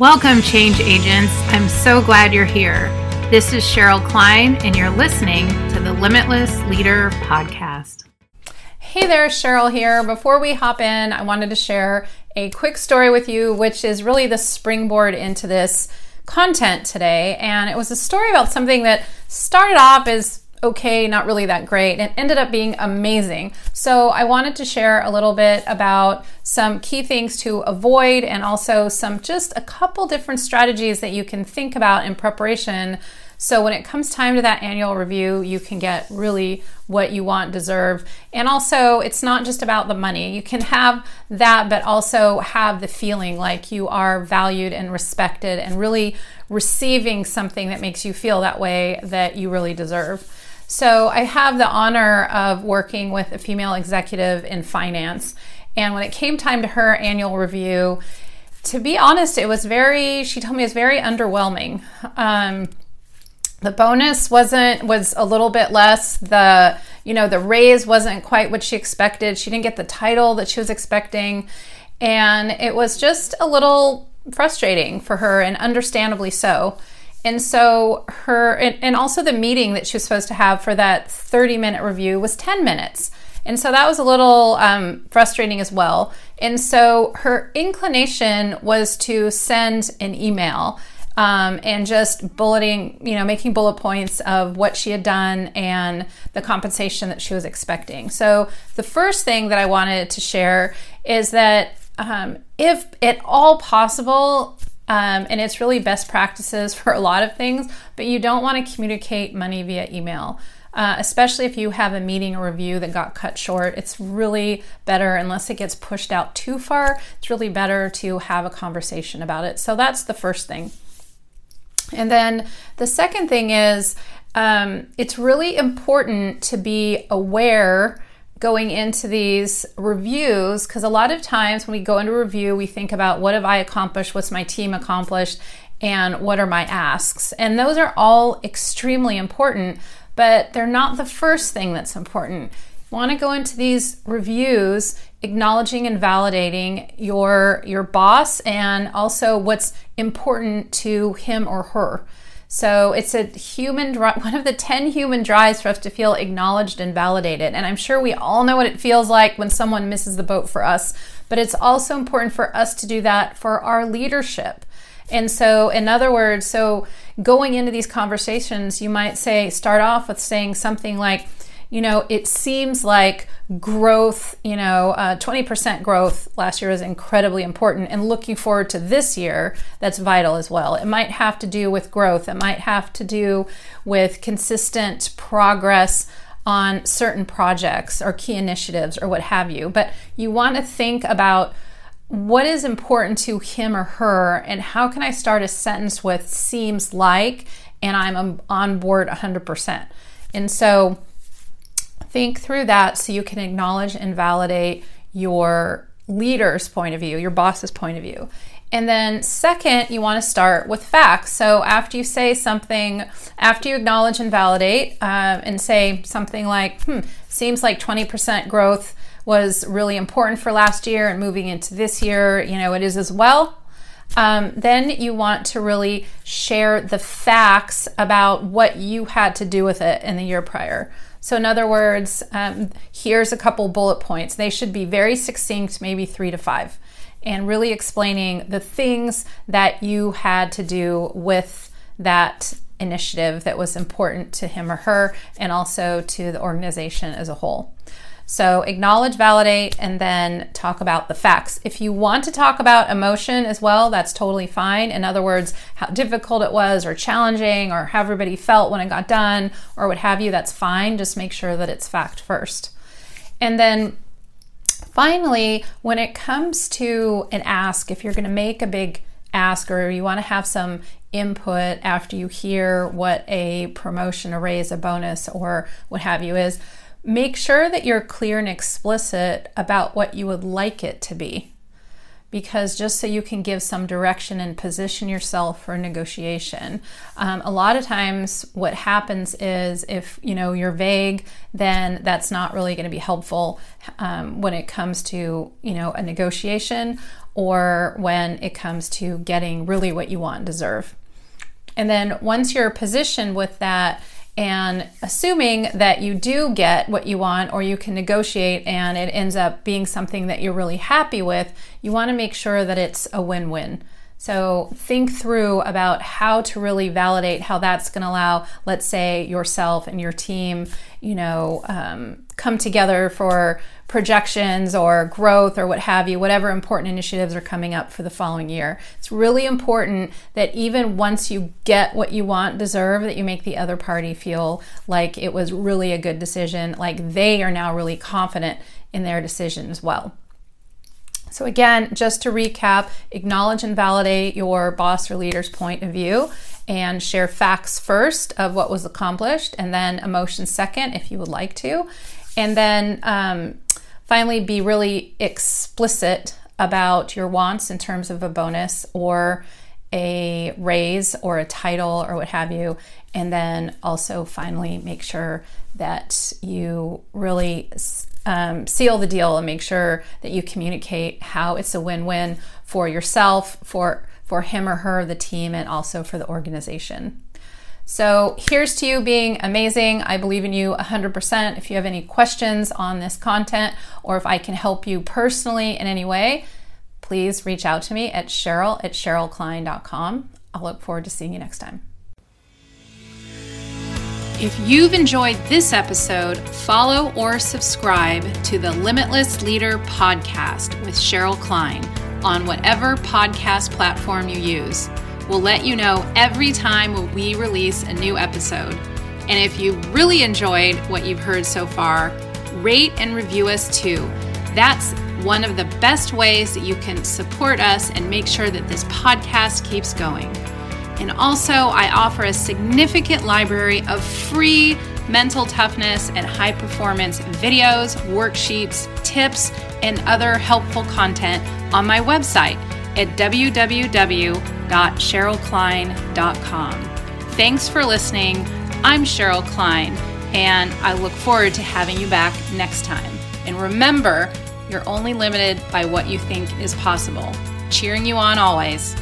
Welcome, change agents. I'm so glad you're here. This is Cheryl Klein, and you're listening to the Limitless Leader Podcast. Hey there, Cheryl here. Before we hop in, I wanted to share a quick story with you, which is really the springboard into this content today. And it was a story about something that started off as okay, not really that great, and ended up being amazing. So, I wanted to share a little bit about some key things to avoid and also some just a couple different strategies that you can think about in preparation. So, when it comes time to that annual review, you can get really what you want, deserve. And also, it's not just about the money. You can have that, but also have the feeling like you are valued and respected and really receiving something that makes you feel that way that you really deserve. So I have the honor of working with a female executive in finance. And when it came time to her annual review, to be honest, it was very, she told me it was very underwhelming. Um, the bonus wasn't was a little bit less the you know the raise wasn't quite what she expected she didn't get the title that she was expecting and it was just a little frustrating for her and understandably so and so her, and, and also the meeting that she was supposed to have for that 30 minute review was 10 minutes. And so that was a little um, frustrating as well. And so her inclination was to send an email um, and just bulleting, you know, making bullet points of what she had done and the compensation that she was expecting. So the first thing that I wanted to share is that um, if at all possible, um, and it's really best practices for a lot of things, but you don't want to communicate money via email. Uh, especially if you have a meeting or review that got cut short, it's really better, unless it gets pushed out too far, it's really better to have a conversation about it. So that's the first thing. And then the second thing is um, it's really important to be aware going into these reviews because a lot of times when we go into review, we think about what have I accomplished, what's my team accomplished, and what are my asks. And those are all extremely important, but they're not the first thing that's important. You want to go into these reviews acknowledging and validating your your boss and also what's important to him or her. So it's a human one of the 10 human drives for us to feel acknowledged and validated. And I'm sure we all know what it feels like when someone misses the boat for us, but it's also important for us to do that for our leadership. And so, in other words, so going into these conversations, you might say, start off with saying something like, you know, it seems like growth, you know, uh, 20% growth last year is incredibly important. And looking forward to this year, that's vital as well. It might have to do with growth, it might have to do with consistent progress on certain projects or key initiatives or what have you. But you want to think about what is important to him or her and how can I start a sentence with seems like and I'm on board 100%. And so, think through that so you can acknowledge and validate your leader's point of view, your boss's point of view. And then, second, you want to start with facts. So, after you say something, after you acknowledge and validate, uh, and say something like, hmm, seems like 20% growth was really important for last year and moving into this year, you know, it is as well. Um, then you want to really share the facts about what you had to do with it in the year prior. So, in other words, um, here's a couple bullet points. They should be very succinct, maybe three to five, and really explaining the things that you had to do with that initiative that was important to him or her and also to the organization as a whole. So acknowledge, validate, and then talk about the facts. If you want to talk about emotion as well, that's totally fine. In other words, how difficult it was, or challenging, or how everybody felt when it got done, or what have you, that's fine. Just make sure that it's fact first. And then finally, when it comes to an ask, if you're going to make a big ask or you want to have some input after you hear what a promotion, a raise, a bonus, or what have you is, Make sure that you're clear and explicit about what you would like it to be. Because just so you can give some direction and position yourself for negotiation. Um, a lot of times, what happens is if you know you're vague, then that's not really going to be helpful um, when it comes to you know a negotiation or when it comes to getting really what you want and deserve. And then once you're positioned with that, and assuming that you do get what you want or you can negotiate and it ends up being something that you're really happy with, you want to make sure that it's a win win. So think through about how to really validate how that's going to allow, let's say, yourself and your team, you know, um, come together for projections or growth or what have you, whatever important initiatives are coming up for the following year. It's really important that even once you get what you want, deserve, that you make the other party feel like it was really a good decision, like they are now really confident in their decision as well. So, again, just to recap, acknowledge and validate your boss or leader's point of view and share facts first of what was accomplished, and then emotions second if you would like to. And then um, finally, be really explicit about your wants in terms of a bonus or a raise or a title or what have you. And then also, finally, make sure that you really um, seal the deal and make sure that you communicate how it's a win-win for yourself, for for him or her, the team, and also for the organization. So here's to you being amazing. I believe in you 100%. If you have any questions on this content or if I can help you personally in any way, please reach out to me at Cheryl at CherylKlein.com. I'll look forward to seeing you next time. If you've enjoyed this episode, follow or subscribe to the Limitless Leader podcast with Cheryl Klein on whatever podcast platform you use. We'll let you know every time we release a new episode. And if you really enjoyed what you've heard so far, rate and review us too. That's one of the best ways that you can support us and make sure that this podcast keeps going. And also, I offer a significant library of free mental toughness and high performance videos, worksheets, tips, and other helpful content on my website at www.cherylklein.com. Thanks for listening. I'm Cheryl Klein, and I look forward to having you back next time. And remember, you're only limited by what you think is possible. Cheering you on always.